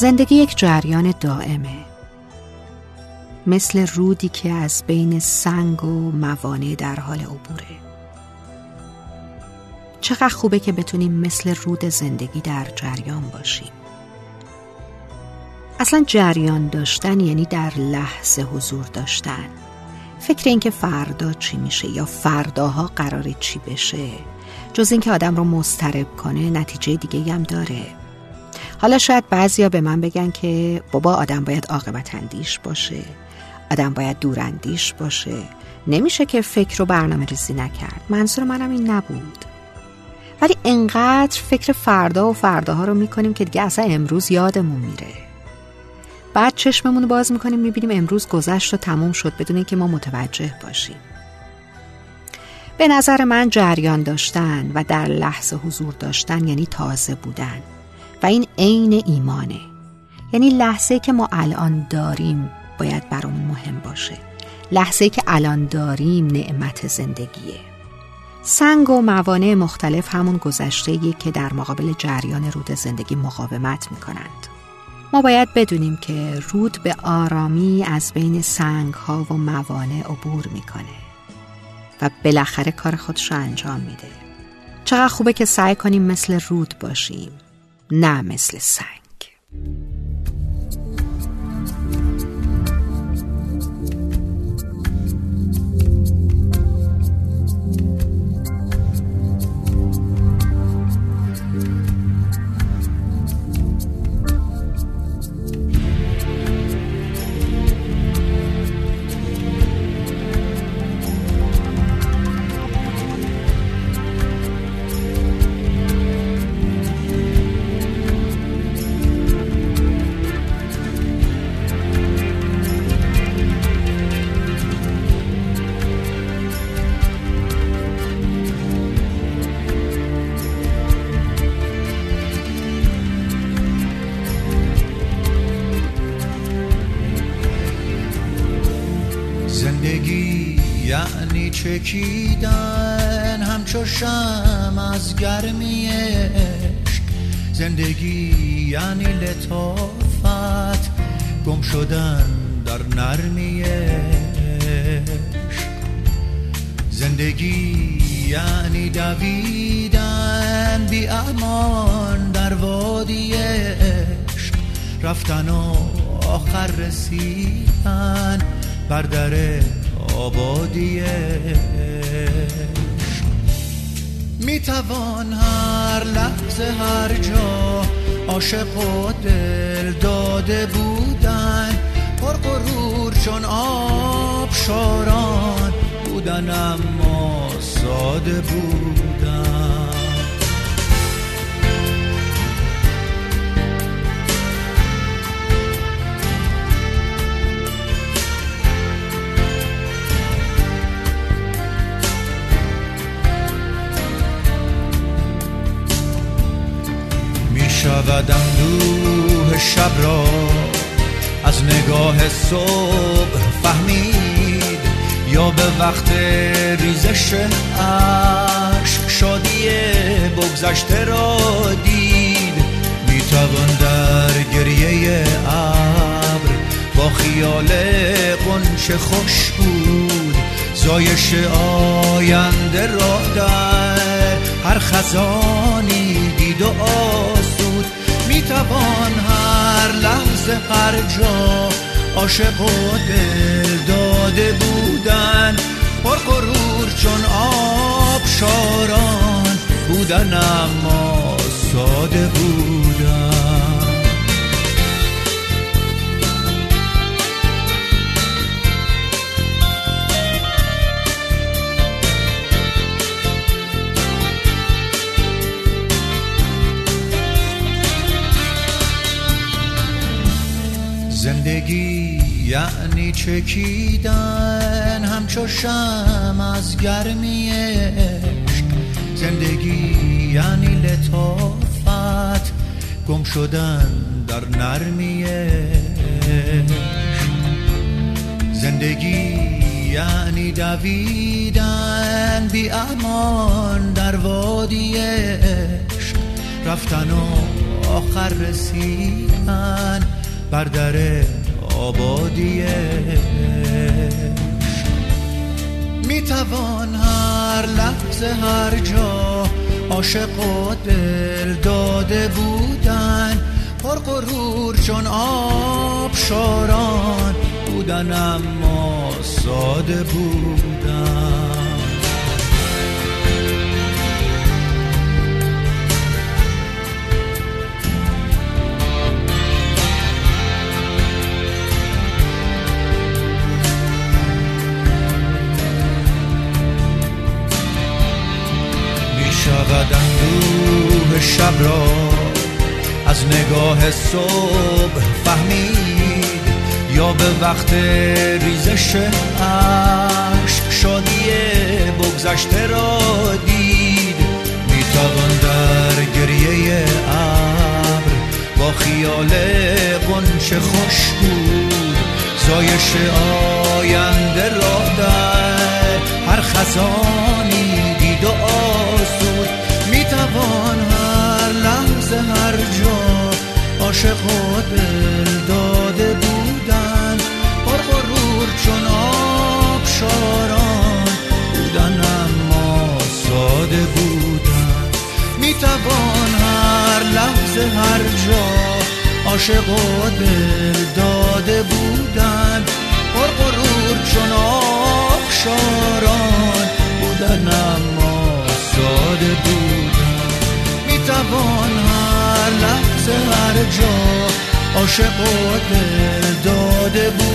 زندگی یک جریان دائمه. مثل رودی که از بین سنگ و موانع در حال عبوره. چقدر خوبه که بتونیم مثل رود زندگی در جریان باشیم. اصلا جریان داشتن یعنی در لحظه حضور داشتن. فکر اینکه فردا چی میشه یا فرداها قرار چی بشه. جز اینکه آدم رو مسترب کنه نتیجه دیگه هم داره. حالا شاید بعضیا به من بگن که بابا آدم باید عاقبت اندیش باشه. آدم باید دوراندیش باشه. نمیشه که فکر رو برنامه ریزی نکرد. منظور منم این نبود. ولی انقدر فکر فردا و فرداها رو می‌کنیم که دیگه اصلا امروز یادمون میره. بعد چشممون رو باز می‌کنیم می‌بینیم امروز گذشت و تموم شد بدون اینکه ما متوجه باشیم. به نظر من جریان داشتن و در لحظه حضور داشتن یعنی تازه بودن. و این عین ایمانه. یعنی لحظه که ما الان داریم باید برامون مهم باشه. لحظه که الان داریم نعمت زندگیه. سنگ و موانع مختلف همون گذشته که در مقابل جریان رود زندگی مقاومت می‌کنند. ما باید بدونیم که رود به آرامی از بین سنگ ها و موانع عبور می‌کنه و بالاخره کار خودش رو انجام میده. چقدر خوبه که سعی کنیم مثل رود باشیم. نه مثل سنگ. یعنی چکیدن؟ همچو شم از گرمی عشق. زندگی یعنی لطافت گم شدن در نرمی زندگی یعنی دویدن بی امان در وادی عشق. رفتن و آخر رسیدن. بر در آبادی می‌توان هر لحظه هر جا عاشق و دل داده بودن. پر غرور چون آب شاران بودن اما ساده بودن شود اندوه شب را. از نگاه صبح فهمید یا به وقت ریزش عشق شادی بگذشته را دید. می‌توان در گریه ابر با خیال قنچه خوش بود. زایش آینده را در هر خزانی دید و می‌توان لحظه هر جا عاشق و دل داده بودن پر غرور چون آب شاران بودن اما ساده بودن. زندگی یعنی چکیدن؟ همچو شم از گرمی زندگی یعنی لطافت. گم شدن در نرمی زندگی یعنی دویدن. بی امان در وادی عشق. رفتن و آخر رسیدن. بر در آبادی می‌توان هر لحظه هر جا عاشق و دل داده بودن. پر غرور چون آب شاران بودن اما ساده بودن. شود اندوه شب را از نگاه صبح فهمید. یا به وقت ریزش عشق شادی بگذشته را دید. می‌توان در گریه ابر با خیال قنچه خوش بود. زایش آینده را در هر خزانی عاشق و دل داده بودن. پر غرور چون آب شاران بودن اما ساده بودن. می‌توان هر لحظه هر جا عاشق و دل داده بودن. پر غرور چون آب شاران بودن اما ساده بودن. می‌توان هر جا عاشق و دل داده بودن